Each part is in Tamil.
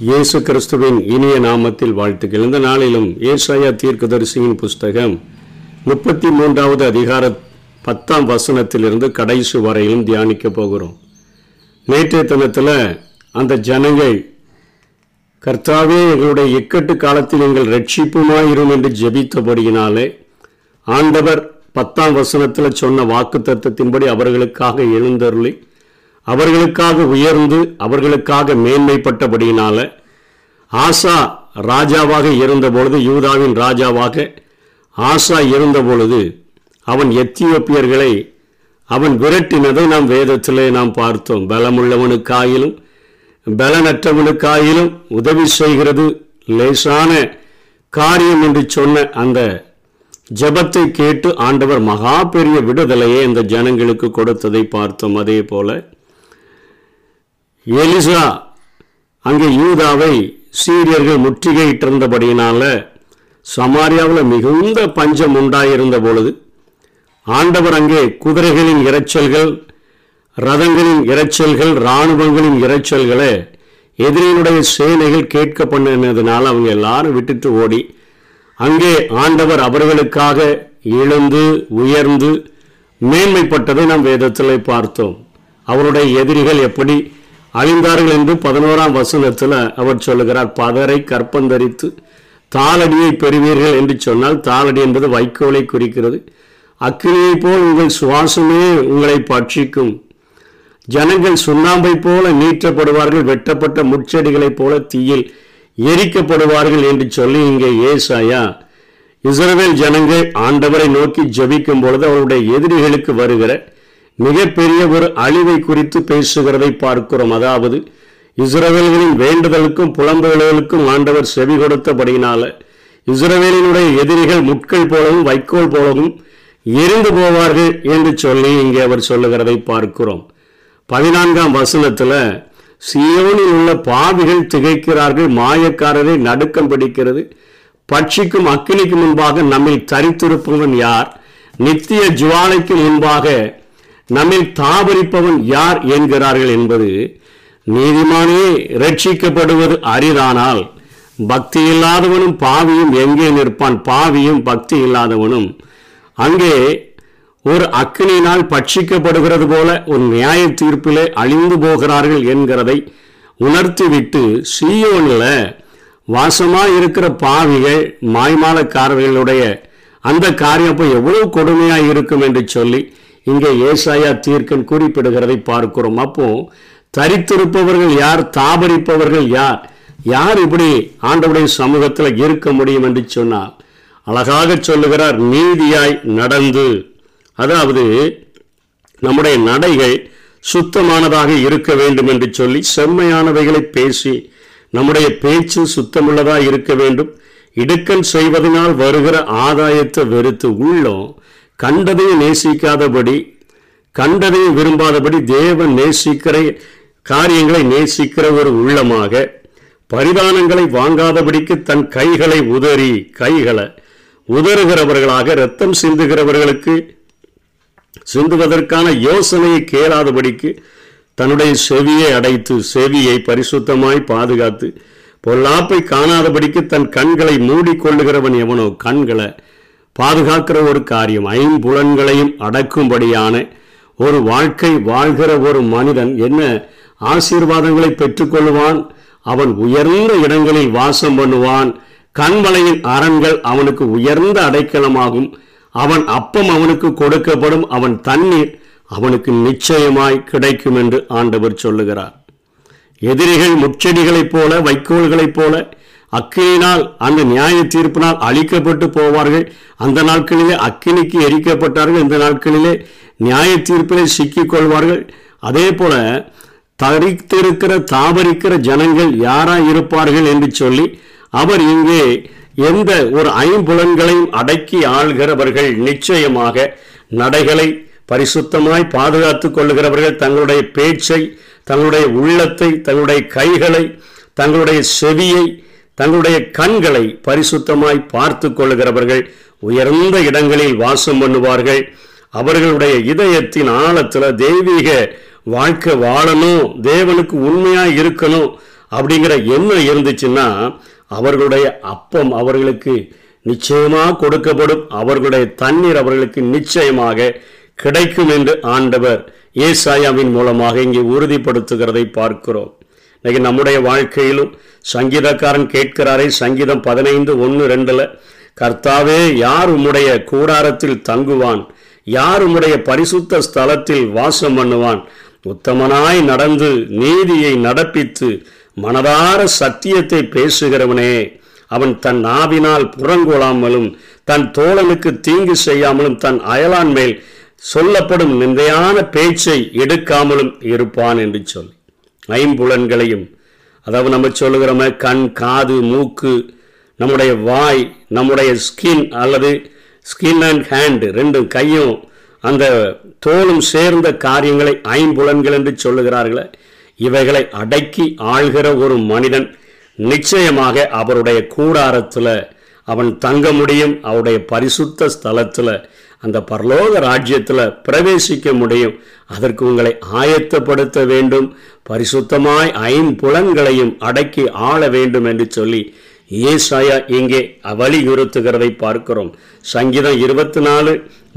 இயேசு கிறிஸ்துவின் இனிய நாமத்தில் வாழ்த்துக்கள் இந்த நாளிலும் ஏசாயா தீர்க்கதரிசியின் புஸ்தகம் முப்பத்தி மூன்றாவது அதிகார பத்தாம் வசனத்திலிருந்து கடைசி வரையிலும் தியானிக்க போகிறோம். நேற்றைய தினத்தில் அந்த ஜனங்கள் கர்த்தாவே எங்களுடைய இக்கட்டு காலத்தில் எங்கள் ரட்சிப்புமாயிரும் என்று ஜெபித்தபடியினாலே ஆண்டவர் பத்தாம் வசனத்தில் சொன்ன வாக்கு தத்துவத்தின்படி அவர்களுக்காக எழுந்தருளி அவர்களுக்காக உயர்ந்து அவர்களுக்காக மேன்மைப்பட்டபடியினால ஆசா ராஜாவாக இருந்தபொழுது யூதாவின் ராஜாவாக ஆசா இருந்தபொழுது அவன் எத்தியோப்பியர்களை அவன் விரட்டினதை நாம் வேதத்திலே நாம் பார்த்தோம். பலமுள்ளவனுக்காயிலும் பலனற்றவனுக்காயிலும் உதவி செய்கிறது. லேசான காரியம் என்று சொன்ன அந்த ஜெபத்தை கேட்டு ஆண்டவர் மகா பெரிய விடுதலையை இந்த ஜனங்களுக்கு கொடுத்ததை பார்த்தோம். அதே போல எலிசா அங்கே யூதாவை சீரியர்கள் முற்றுகையிட்டிருந்தபடியினால சமாரியாவில் மிகுந்த பஞ்சம் உண்டாயிருந்த பொழுது ஆண்டவர் அங்கே குதிரைகளின் இரைச்சல்கள் ரதங்களின் இரைச்சல்கள் இராணுவங்களின் இரைச்சல்களை எதிரியினுடைய சேனைகள் கேட்க பண்ணினதுனால அவங்க எல்லாரும் விட்டுட்டு ஓடி அங்கே ஆண்டவர் அவர்களுக்காக எழுந்து உயர்ந்து மேன்மைப்பட்டதை நாம் வேதத்தில் பார்த்தோம். அவருடைய எதிரிகள் எப்படி அழிந்தார்கள் என்று பதினோராம் வசனத்தில் அவர் சொல்லுகிறார். பதரை கற்பந்தரித்து தாளடியை பெறுவீர்கள் என்று சொன்னால் தாளடி என்பது வைக்கோலை குறிக்கிறது. அக்கினியை போல் உங்கள் சுவாசமே உங்களை பட்சிக்கும். ஜனங்கள் சுண்ணாம்பை போல நீற்றப்படுவார்கள் வெட்டப்பட்ட முட்செடிகளைப் போல தீயில் எரிக்கப்படுவார்கள் என்று சொல்லி இங்கே ஏசாயா இஸ்ரவேல் ஜனங்கள் ஆண்டவரை நோக்கி ஜெபிக்கும் பொழுது அவருடைய எதிரிகளுக்கு வருகிற மிகப்பெரிய ஒரு அழிவை குறித்து பேசுகிறதை பார்க்கிறோம். அதாவது இஸ்ரவேல்களின் வேண்டுதலுக்கும் புலம்புகளுக்கும் ஆண்டவர் செவி கொடுத்தபடியினால இஸ்ரவேலினுடைய எதிரிகள் முட்கள் போலவும் வைக்கோல் போலவும் எரிந்து போவார்கள் என்று சொல்லி இங்கே அவர் சொல்லுகிறதை பார்க்கிறோம். பதினான்காம் வசனத்தில் சியோனில் உள்ள பாவிகள் திகைக்கிறார்கள் மாயக்காரரை நடுக்கம் பிடிக்கிறது. பட்சிக்கும் அக்கினிக்கு முன்பாக நம்மில் தரித்திருப்பவன் யார்? நித்திய ஜுவாலைக்கு முன்பாக நம்மில் தாபரிப்பவன் யார் என்கிறார்கள் என்பது நீதிமானே ரட்சிக்கப்படுவது அரிதானால் பக்தி இல்லாதவனும் பாவியும் எங்கே நிற்பான்? பாவியும் பக்தி இல்லாதவனும் அங்கே ஒரு அக்கினியினால் பட்சிக்கப்படுகிறது போல ஒரு நியாய தீர்ப்பிலே அழிந்து போகிறார்கள் என்கிறதை உணர்த்திவிட்டு சீயோனில் வாசமாக இருக்கிற பாவிகள் மாய்மாலக்காரர்களுடைய அந்த காரியம் அப்போ எவ்வளவு கொடுமையாக இருக்கும் என்று சொல்லி இங்கே ஏசாயா தீர்க்கன் குறிப்பிடுகிறதை பார்க்கிறோம். அப்போ தரித்திருப்பவர்கள் யார் தாபரிப்பவர்கள் யார் யார் இப்படி ஆண்டவுடைய சமூகத்தில் இருக்க முடியும் என்று சொன்னால் அழகாக சொல்லுகிறார் நீதியாய் நடந்து. அதாவது நம்முடைய நடைகள் சுத்தமானதாக இருக்க வேண்டும் என்று சொல்லி செம்மையானவைகளை பேசி நம்முடைய பேச்சு சுத்தமுள்ளதாக இருக்க வேண்டும். இடுக்கன் செய்வதனால் வருகிற ஆதாயத்தை வெறுத்து உள்ளம். கண்டதையும் நேசிக்காதபடி கண்டதையும் விரும்பாதபடி தேவன் நேசிக்கிற காரியங்களை நேசிக்கிற ஒரு உள்ளமாக பரிதானங்களை வாங்காதபடிக்கு தன் கைகளை உதறி கைகளை உதறுகிறவர்களாக ரத்தம் சிந்துகிறவர்களுக்கு சிந்துவதற்கான யோசனையை கேளாதபடிக்கு தன்னுடைய செவியை அடைத்து செவியை பரிசுத்தமாய் பாதுகாத்து பொல்லாப்பை காணாதபடிக்கு தன் கண்களை மூடிக்கொள்ளுகிறவன் எவனோ கண்களை பாதுகாக்கிற ஒரு காரியம். ஐம்புலன்களையும் அடக்கும்படியான ஒரு வாழ்க்கை வாழ்கிற ஒரு மனிதன் என்ன ஆசீர்வாதங்களை பெற்றுக்கொள்வான்? அவன் உயர்ந்த இடங்களில் வாசம் பண்ணுவான். கண்மலையின் அரண்கள் அவனுக்கு உயர்ந்த அடைக்கலமாகும். அவன் அப்பம் அவனுக்கு கொடுக்கப்படும். அவன் தண்ணீர் அவனுக்கு நிச்சயமாய் கிடைக்கும் என்று ஆண்டவர் சொல்லுகிறார். எதிரிகள் முச்செடிகளைப் போல வைக்கோல்களைப் போல அக்கினினால் அந்த நியாய தீர்ப்பினால் அழிக்கப்பட்டு போவார்கள். அந்த நாட்களிலே அக்கினிக்கு எரிக்கப்பட்டார்கள். இந்த நாட்களிலே நியாய தீர்ப்பிலே சிக்கிக்கொள்வார்கள். அதே போல தரித்திருக்கிற தாபரிக்கிற ஜனங்கள் யாரா இருப்பார்கள் என்று சொல்லி அவர் இங்கே எந்த ஒரு ஐம்புலன்களையும் அடக்கி ஆள்கிறவர்கள் நிச்சயமாக நடைகளை பரிசுத்தமாய் பாதுகாத்துக் கொள்ளுகிறவர்கள். தங்களுடைய பேச்சை தங்களுடைய உள்ளத்தை தங்களுடைய கைகளை தங்களுடைய செவியை தங்களுடைய கண்களை பரிசுத்தமாய் பார்த்து கொள்ளுகிறவர்கள் உயர்ந்த இடங்களில் வாசம் பண்ணுவார்கள். அவர்களுடைய இதயத்தின் ஆழத்தில் தெய்வீக வாழ்க்கை வாழணும் தேவனுக்கு உண்மையாக இருக்கணும் அப்படிங்கிற எண்ணம் இருந்துச்சுன்னா அவர்களுடைய அப்பம் அவர்களுக்கு நிச்சயமாக கொடுக்கப்படும். அவர்களுடைய தண்ணீர் அவர்களுக்கு நிச்சயமாக கிடைக்கும் என்று ஆண்டவர் ஏசாயாவின் மூலமாக இங்கே உறுதிப்படுத்துகிறதை பார்க்கிறோம். இன்னைக்கு நம்முடைய வாழ்க்கையிலும் சங்கீதக்காரன் கேட்கிறாரே சங்கீதம் பதினைந்து ஒன்று ரெண்டுல கர்த்தாவே யார் உம்முடைய கூடாரத்தில் தங்குவான்? யார் உம்முடைய பரிசுத்த ஸ்தலத்தில் வாசம் பண்ணுவான்? உத்தமனாய் நடந்து நீதியை நடப்பித்து மனதார சத்தியத்தை பேசுகிறவனே. அவன் தன் நாவினால் புறங்கொள்ளாமலும் தன் தோழனுக்கு தீங்கு செய்யாமலும் தன் அயலான் மேல் சொல்லப்படும் நிந்தையான பேச்சை எடுக்காமலும் இருப்பான் என்று சொல்லி. ஐம்புலன்களையும். அதாவது நம்ம சொல்லுகிறோம கண் காது மூக்கு நம்முடைய வாய் நம்முடைய ஸ்கின் அல்லது ஸ்கின் அண்ட் ஹேண்ட் ரெண்டும் கையும் அந்த தோலும் சேர்ந்த காரியங்களை ஐம்புலன்கள் என்று சொல்லுகிறார்களே இவைகளை அடக்கி ஆள்கிற ஒரு மனிதன் நிச்சயமாக அவருடைய கூடாரத்தில் அவன் தங்க முடியும் அவருடைய பரிசுத்த ஸ்தலத்தில் அந்த பரலோக ராஜ்யத்தில் பிரவேசிக்க முடியும். அதற்கு உங்களை ஆயத்தப்படுத்த வேண்டும். பரிசுத்தமாய் ஐம்புலன்களையும் அடக்கி ஆள வேண்டும் என்று சொல்லி ஏசாயா இங்கே வலியுறுத்துகிறதை பார்க்கிறோம். சங்கீதம் இருபத்தி நாலு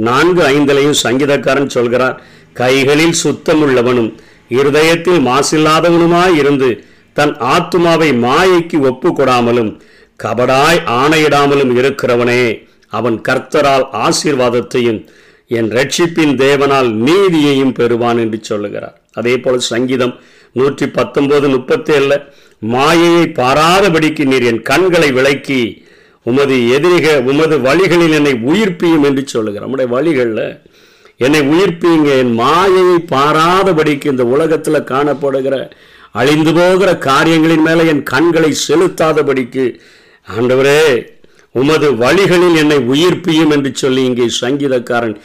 நான்கு ஐந்திலையும் சங்கீதக்காரன் சொல்கிறார் கைகளில் சுத்தமுள்ளவனும் இருதயத்தில் மாசில்லாதவனுமாய் இருந்து தன் ஆத்துமாவை மாயைக்கு ஒப்பு கொடாமலும் கபடாய் ஆணையிடாமலும் இருக்கிறவனே. அவன் கர்த்தரால் ஆசீர்வாதத்தையும் என் ரட்சிப்பின் தேவனால் நீதியையும் பெறுவான் என்று சொல்லுகிறார். அதே போல சங்கீதம் நூற்றி பத்தொன்பது முப்பத்தேழில் மாயையை பாராதபடிக்கு நீர் என் கண்களை விளக்கி உமது எதிரிக உமது வழிகளில் என்னை உயிர்ப்பியும் என்று சொல்லுகிறார். நம்முடைய வழிகளில் என்னை உயிர்ப்பியுங்க என் மாயையை பாராதபடிக்கு இந்த உலகத்தில் காணப்படுகிற அழிந்து போகிற காரியங்களின் மேலே என் கண்களை செலுத்தாதபடிக்கு ஆண்டவரே உமது வழிகளில் என்னை உயிர்ப்பியும் என்று சொல்லி இங்கே சங்கீதக்காரன்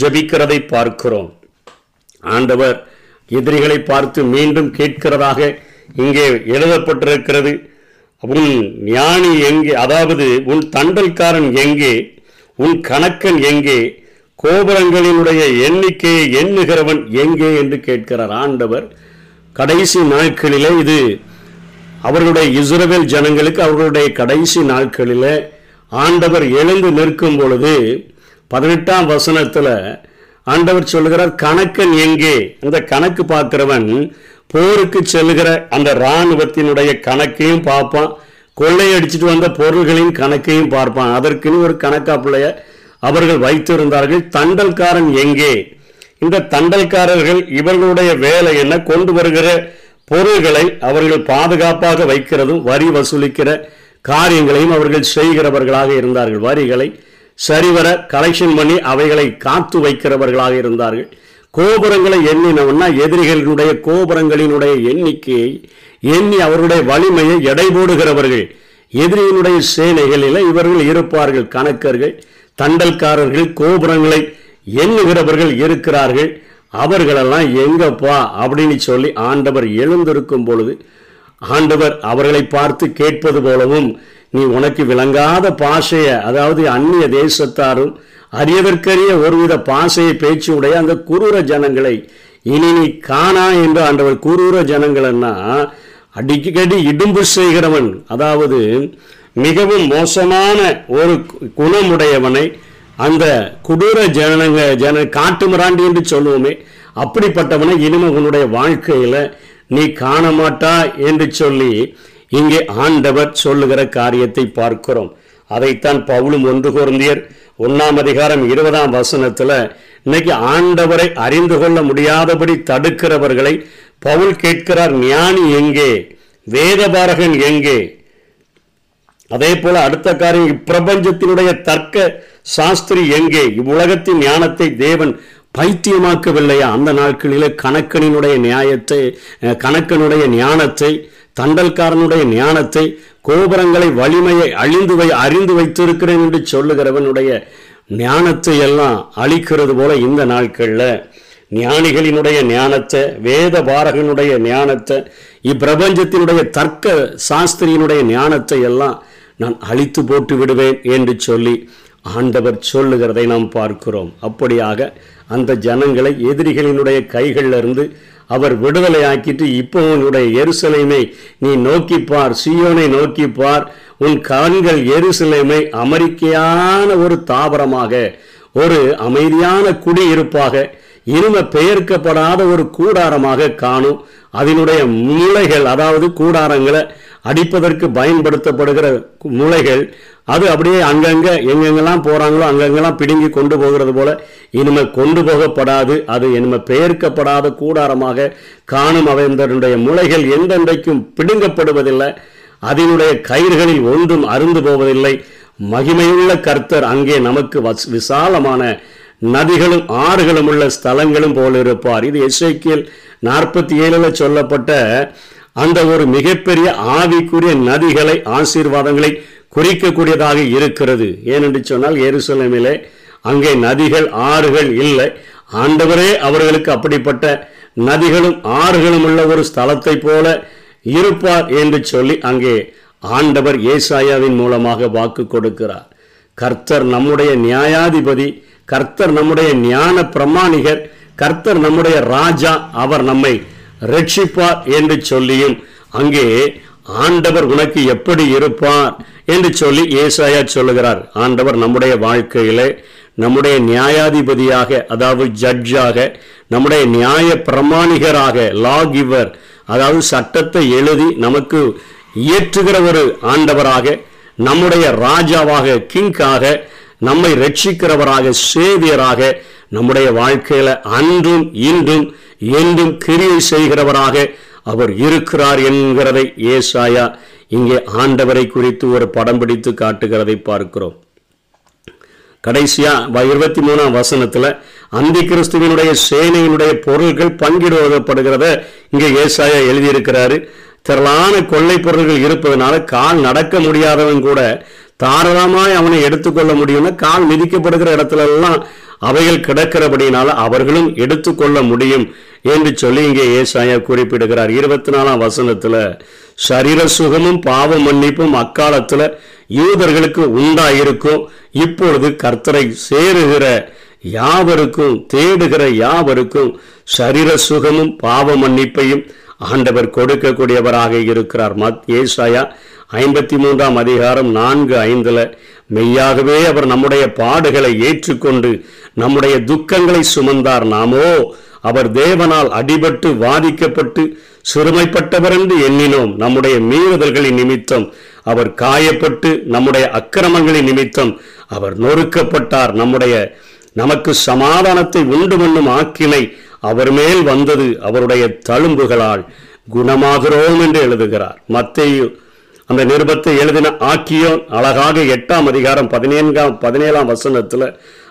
ஜபிக்கிறதை பார்க்கிறோம். ஆண்டவர் எதிரிகளை பார்த்து மீண்டும் கேட்கிறதாக இங்கே எழுதப்பட்டிருக்கிறது. உன் ஞானி எங்கே? அதாவது உன் தண்டல்காரன் எங்கே? உன் கணக்கன் எங்கே? கோபுரங்களினுடைய எண்ணிக்கையை எண்ணுகிறவன் எங்கே என்று கேட்கிறார் ஆண்டவர். கடைசி நாட்களிலே இது அவர்களுடைய இஸ்ரவேல் ஜனங்களுக்கு அவர்களுடைய கடைசி நாட்களில் ஆண்டவர் எழுந்து நிற்கும் பொழுது பதினெட்டாம் வசனத்தில் ஆண்டவர் சொல்லுகிறார் கணக்கன் எங்கே? அந்த கணக்கு பார்க்கிறவன் போருக்கு செல்லுகிற அந்த இராணுவத்தினுடைய கணக்கையும் பார்ப்பான். கொள்ளையடிச்சிட்டு வந்த பொருள்களின் கணக்கையும் பார்ப்பான். அதற்குன்னு ஒரு கணக்கா பிள்ளைய அவர்கள் வைத்திருந்தார்கள். தண்டல்காரன் எங்கே? இந்த தண்டல்காரர்கள் இவர்களுடைய வேலை என்ன? கொண்டு வருகிற பொருள்களை அவர்கள் பாதுகாப்பாக வைக்கிறதும் வரி வசூலிக்கிற காரியங்களையும் அவர்கள் செய்கிறவர்களாக இருந்தார்கள். வரிகளை சரிவர கலெக்ஷன் பண்ணி அவைகளை காத்து வைக்கிறவர்களாக இருந்தார்கள். கோபுரங்களை எண்ணினவன்னா எதிரிகளினுடைய கோபுரங்களினுடைய எண்ணிக்கையை எண்ணி அவருடைய வலிமையை எடை போடுகிறவர்கள். எதிரியினுடைய சேனைகளில் இவர்கள் இருப்பார்கள் கணக்கர்கள் தண்டல்காரர்கள் கோபுரங்களை எண்ணுகிறவர்கள் இருக்கிறார்கள். அவர்களெல்லாம் எங்கப்பா? அப்படின்னு சொல்லி ஆண்டவர் எழுந்திருக்கும் பொழுது ஆண்டவர் அவர்களை பார்த்து கேட்பது போலவும் நீ உனக்கு விளங்காத பாஷையை அதாவது அந்நிய தேசத்தாரும் அறியதற்கரிய ஒருவித பாசையை பேச்சு உடைய அந்த குரூர ஜனங்களை இனி நீ காணா என்று ஆண்டவர் குரூர ஜனங்கள்னா அடிக்கடி இடும்பு செய்கிறவன் அதாவது மிகவும் மோசமான ஒரு குணமுடையவனை அந்த குடூர ஜனங்க ஜன காட்டு மிராண்டி என்று சொல்லுவோமே அப்படிப்பட்டவனை இனிமே உன்னுடைய வாழ்க்கையில் நீ காண மாட்டா என்று சொல்லி இங்கே ஆண்டவர் சொல்லுகிற காரியத்தை பார்க்கிறோம். அதைத்தான் பவுலும் ஒன்று குருந்தியர் ஒன்னாம் அதிகாரம் இருபதாம் வசனத்தில் இன்னைக்கு ஆண்டவரை அறிந்து கொள்ள முடியாதபடி தடுக்கிறவர்களை பவுல் கேட்கிறார் ஞானி எங்கே? வேதபாரகன் எங்கே? அதே போல அடுத்த காரியம் இப்பிரபஞ்சத்தினுடைய தர்க்க சாஸ்திரி எங்கே? இவ்வுலகத்தின் ஞானத்தை தேவன் பைத்தியமாக்கவில்லையா? அந்த நாட்களிலே கணக்கனினுடைய நியாயத்தை கணக்கனுடைய ஞானத்தை தண்டல்காரனுடைய ஞானத்தை கோபுரங்களை வலிமையை அழிந்து வை அறிந்து வைத்திருக்கிறேன் என்று சொல்லுகிறவனுடைய ஞானத்தை எல்லாம் அழிக்கிறது போல இந்த நாட்களில் ஞானிகளினுடைய ஞானத்தை வேத பாரகனுடைய ஞானத்தை இப்பிரபஞ்சத்தினுடைய தர்க்க சாஸ்திரியினுடைய ஞானத்தை எல்லாம் நான் அழித்து போட்டு விடுவேன் என்று சொல்லி ஆண்டவர் சொல்லுகிறதை நாம் பார்க்கிறோம். அப்படியாக அந்த ஜனங்களை எதிரிகளினுடைய கைகளிலிருந்து அவர் விடுதலை ஆக்கிட்டு இப்போ உன்னுடைய எருசலேமை நீ நோக்கிப்பார் சியோனை நோக்கிப்பார் உன் கண்கள் எருசலேமை அமெரிக்கையான ஒரு தாவரமாக ஒரு அமைதியான குடியிருப்பாக இனிமே பெயர்க்கப்படாத ஒரு கூடாரமாக காணும். அதனுடைய முளைகள் அதாவது கூடாரங்களை அடிப்பதற்கு பயன்படுத்தப்படுகிற முளைகள் அது அப்படியே அங்கங்கே எங்கெங்கெல்லாம் போகிறாங்களோ அங்கங்கெல்லாம் பிடுங்கி கொண்டு போகிறது போல இனிமேல் கொண்டு போகப்படாது அது இனிமே பெயர்க்கப்படாத கூடாரமாக காணும் அவைந்தருடைய முளைகள் எந்தெந்தைக்கும் பிடுங்கப்படுவதில்லை. அதனுடைய கயிறுகளில் ஒன்றும் அருந்து போவதில்லை. மகிமையுள்ள கர்த்தர் அங்கே நமக்கு வஸ்- விசாலமான நதிகளும் ஆறுகளும் உள்ள ஸ்தலங்களும் போல இருப்பார் இது எஸ்ஐக்கியல் நாற்பத்தி ஏழில் சொல்லப்பட்ட அந்த ஒரு மிகப்பெரிய ஆவிக்குரிய நதிகளை ஆசீர்வாதங்களை குறிக்கக்கூடியதாக இருக்கிறது. ஏனென்று சொன்னால் எருசலமிலே அங்கே நதிகள் ஆறுகள் இல்லை. ஆண்டவரே அவர்களுக்கு அப்படிப்பட்ட நதிகளும் ஆறுகளும் உள்ள ஒரு ஸ்தலத்தை போல இருப்பார் என்று சொல்லி அங்கே ஆண்டவர் ஏசாயாவின் மூலமாக வாக்கு கொடுக்கிறார். கர்த்தர் நம்முடைய நியாயாதிபதி கர்த்தர் நம்முடைய ஞான பிரமாணிகர் கர்த்தர் நம்முடைய ராஜா அவர் நம்மை ரட்சிப்பார் என்று சொல்லியும் அங்கே ஆண்டவர் உனக்கு எப்படி இருப்பார் என்று சொல்லி ஏசாயா சொல்லுகிறார். ஆண்டவர் நம்முடைய வாழ்க்கையிலே நம்முடைய நியாயாதிபதியாக அதாவது ஜட்ஜாக நம்முடைய நியாய பிரமாணிகராக லா கிவர் அதாவது சட்டத்தை எழுதி நமக்கு இயற்றுகிற ஒரு ஆண்டவராக நம்முடைய ராஜாவாக கிங்காக நம்மை ரட்சிக்கிறவராக சேவியராக நம்முடைய வாழ்க்கையில அன்றும் இன்றும் என்றும் கிரியை செய்கிறவராக அவர் இருக்கிறார் என்கிறதை ஏசாயா இங்கே ஆண்டவரை குறித்து ஒரு படம் பிடித்து காட்டுகிறதை பார்க்கிறோம். கடைசியா இருபத்தி மூணாம் வசனத்துல அந்தி கிறிஸ்துவனுடைய சேனையினுடைய பொருள்கள் பங்கிடுவதப்படுகிறத இங்கே ஏசாயா எழுதியிருக்கிறாரு. திரளான கொள்ளை பொருள்கள் இருப்பதனால கால் நடக்க முடியாதவன் கூட தாராளமாய் அவனை எடுத்துக்கொள்ள முடியும்னா கால் மிதிக்கப்படுகிற இடத்துல எல்லாம் அவைகள் கிடக்கிறபடினால அவர்களும் எடுத்துக்கொள்ள முடியும் என்று சொல்லி இங்கே ஏசாயா குறிப்பிடுகிறார். இருபத்தி நாலாம் வசனத்துல சரீர சுகமும் பாவ மன்னிப்பும் அக்காலத்துல யூதர்களுக்கு உண்டாயிருக்கும் இப்பொழுது கர்த்தரை சேருகிற யாவருக்கும் தேடுகிற யாவருக்கும் சரீர சுகமும் பாவ மன்னிப்பையும் ஆண்டவர் கொடுக்கக்கூடியவராக இருக்கிறார். மத் ஏசாயா ஐம்பத்தி மூன்றாம் அதிகாரம் நான்கு ஐந்துல மெய்யாகவே அவர் நம்முடைய பாடுகளை ஏற்றுக்கொண்டு நம்முடைய துக்கங்களை சுமந்தார் நாமோ? அவர் தேவனால் அடிபட்டு வாதிக்கப்பட்டு சிறுமைப்பட்டவர் என்று எண்ணினோம். நம்முடைய மீறுதல்களின் நிமித்தம் அவர் காயப்பட்டு நம்முடைய அக்கிரமங்களின் நிமித்தம் அவர் நொறுக்கப்பட்டார். நம்முடைய நமக்கு சமாதானத்தை உண்டு பண்ணும் ஆக்கினை அவர் மேல் வந்தது அவருடைய தழும்புகளால் குணமாகிறோம் என்று எழுதுகிறார். மத்தையும் அந்த நிருபத்தை எழுதின ஆக்கியோன் அழகாக எட்டாம் அதிகாரம் பதினேழாம் பதினேழாம் வசனத்தில்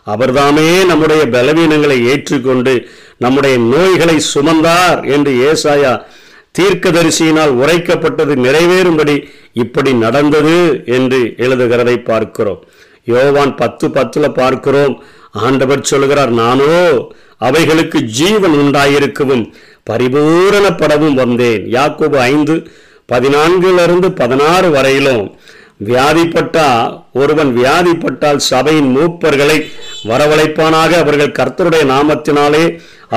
அவர்தாமே நம்முடைய பலவீனங்களை ஏற்றுக்கொண்டு நம்முடைய நோய்களை சுமந்தார் என்று ஏசாயா தீர்க்கதரிசியினால் உரைக்கப்பட்டது நிறைவேறும்படி இப்படி நடந்தது என்று எழுதுகிறதை பார்க்கிறோம். யோவான் பத்து பத்துல பார்க்கிறோம். ஆண்டவர் சொல்கிறார் நானோ அவைகளுக்கு ஜீவன் உண்டாயிருக்கவும் பரிபூரணப்படவும் வந்தேன். யாக்கோபு ஐந்து பதினான்கிலிருந்து பதினாறு வரையிலும் வியாதிப்பட்டா ஒருவன் வியாதிப்பட்டால் சபையின் மூப்பர்களை வரவழைப்பானாக அவர்கள் கர்த்தருடைய நாமத்தினாலே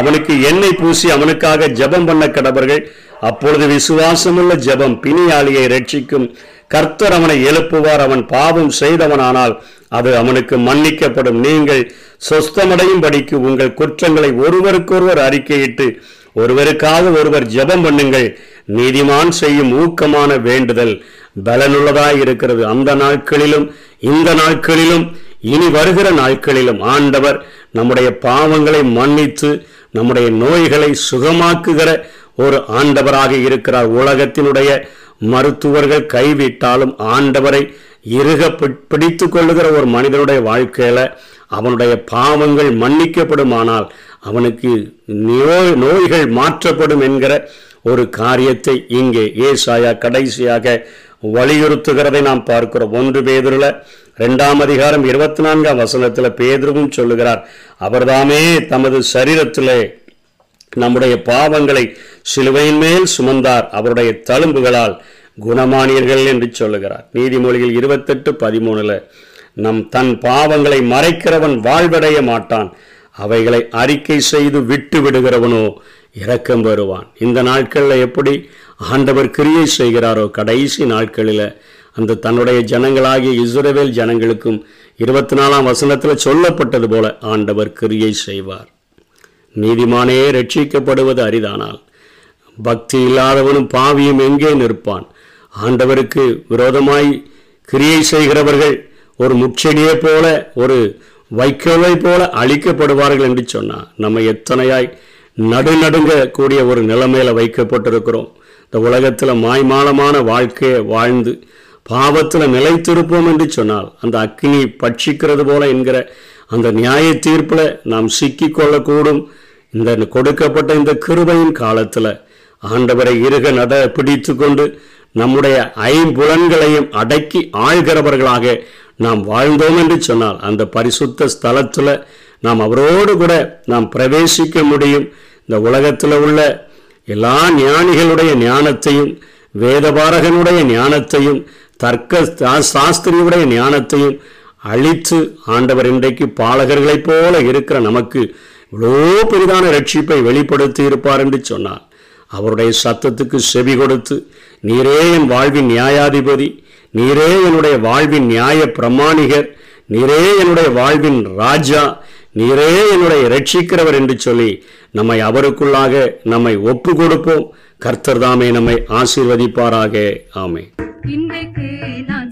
அவனுக்கு எண்ணெய் பூசி அவனுக்காக ஜெபம் பண்ண கடவர்கள் அப்பொழுது விசுவாசமுள்ள ஜெபம் பிணியாளியை ரட்சிக்கும். கர்த்தர் அவனை எழுப்புவார் அவன் பாவம் செய்தவனானால் அது அவனுக்கு மன்னிக்கப்படும். நீங்கள் சொஸ்தமடையும் படிக்கு உங்கள் குற்றங்களை ஒருவருக்கொருவர் அறிக்கையிட்டு ஒருவருக்காக ஒருவர் ஜெபம் பண்ணுங்கள். நீதிமான் செய்யும் ஊக்கமான வேண்டுதல் பலனுள்ளதாய் இருக்கிறது. அந்த நாட்களிலும் இந்த நாட்களிலும் இனி வருகிற நாட்களிலும் ஆண்டவர் நம்முடைய பாவங்களை மன்னித்து நம்முடைய நோய்களை சுகமாக்குகிற ஒரு ஆண்டவராக இருக்கிறார். உலகத்தினுடைய மருத்துவர்கள் கைவிட்டாலும் ஆண்டவரை இறுக பிடித்து கொள்ளுகிற ஒரு மனிதனுடைய வாழ்க்கையில அவனுடைய பாவங்கள் மன்னிக்கப்படுமானால் அவனுக்கு நோய் நோய்கள் மாற்றப்படும் என்கிற ஒரு காரியத்தை இங்கே ஏசாயா கடைசியாக வலியுறுத்துகிறதை நாம் பார்க்கிறோம். ஒன்று பேதுருல ரெண்டாம் அதிகாரம் இருபத்தி நான்காம் வசனத்துல பேதுருவும் சொல்லுகிறார் அவர்தாமே தமது சரீரத்திலே நம்முடைய பாவங்களை சிலுவையின் மேல் சுமந்தார் அவருடைய தழும்புகளால் குணமானியர்கள் என்று சொல்லுகிறார். நீதிமொழிகள் இருபத்தெட்டு பதிமூணுல நம் தன் பாவங்களை மறைக்கிறவன் வாழ்வடைய மாட்டான் அவைகளை அறிக்கை செய்து விட்டு விடுகிறவனோ இரக்கம் வருவான் இந்த நாட்களில் எப்படி ஆண்டவர் கிரியை செய்கிறாரோ கடைசி நாட்களில் அந்த தன்னுடைய ஜனங்களாகிய இஸ்ரவேல் ஜனங்களுக்கும் இருபத்தி நாலாம் வசனத்தில் சொல்லப்பட்டது போல ஆண்டவர் கிரியை செய்வார். நீதிமானே ரட்சிக்கப்படுவது அரிதானால் பக்தி இல்லாதவனும் பாவியும் எங்கே நிற்பான்? ஆண்டவருக்கு விரோதமாய் கிரியை செய்கிறவர்கள் ஒரு முச்செடியை போல ஒரு வைக்கோலை போல அழிக்கப்படுவார்கள் என்று சொன்னார் நம்ம எத்தனையாய் நடுநடுங்க கூடிய ஒரு நிலைமையில வைக்கப்பட்டிருக்கிறோம். இந்த உலகத்தில் மாய்மாலமான வாழ்க்கையை வாழ்ந்து பாவத்தில் நிலைத்திருப்போம் என்று சொன்னால் அந்த அக்னி பட்சிக்கிறது போல என்கிற அந்த நியாய தீர்ப்பில் நாம் சிக்கிக் கொள்ளக்கூடும். இந்த கொடுக்கப்பட்ட இந்த கிருபையின் காலத்தில் ஆண்டவரை இருக நட பிடித்து கொண்டு நம்முடைய ஐம்புலன்களையும் அடக்கி ஆழ்கிறவர்களாக நாம் வாழ்ந்தோம் என்று சொன்னால் அந்த பரிசுத்த ஸ்தலத்தில் நாம் அவரோடு கூட நாம் பிரவேசிக்க முடியும். இந்த உலகத்தில் உள்ள எல்லா ஞானிகளுடைய ஞானத்தையும் வேதபாரகனுடைய ஞானத்தையும் தர்க்க சாஸ்திரியுடைய ஞானத்தையும் அழித்து ஆண்டவர் இன்றைக்கு பாலகர்களைப் போல இருக்கிற நமக்கு இவ்வளோ பெரிதான ரட்சிப்பை வெளிப்படுத்தி இருப்பார் என்று சொன்னார். அவருடைய சத்தத்துக்கு செவி கொடுத்து நீரே என் வாழ்வின் நியாயாதிபதி நீரே என்னுடைய வாழ்வின் நியாய பிரமாணிகர் நீரே என்னுடைய வாழ்வின் ராஜா நீரே என்னுடைய ரட்சிக்கிறவர் என்று சொல்லி நம்மை அவருக்குள்ளாக நம்மை ஒப்பு கொடுப்போம். கர்த்தர் தாமே நம்மை ஆசீர்வதிப்பாராக. ஆமே இன்றைக்கு நான்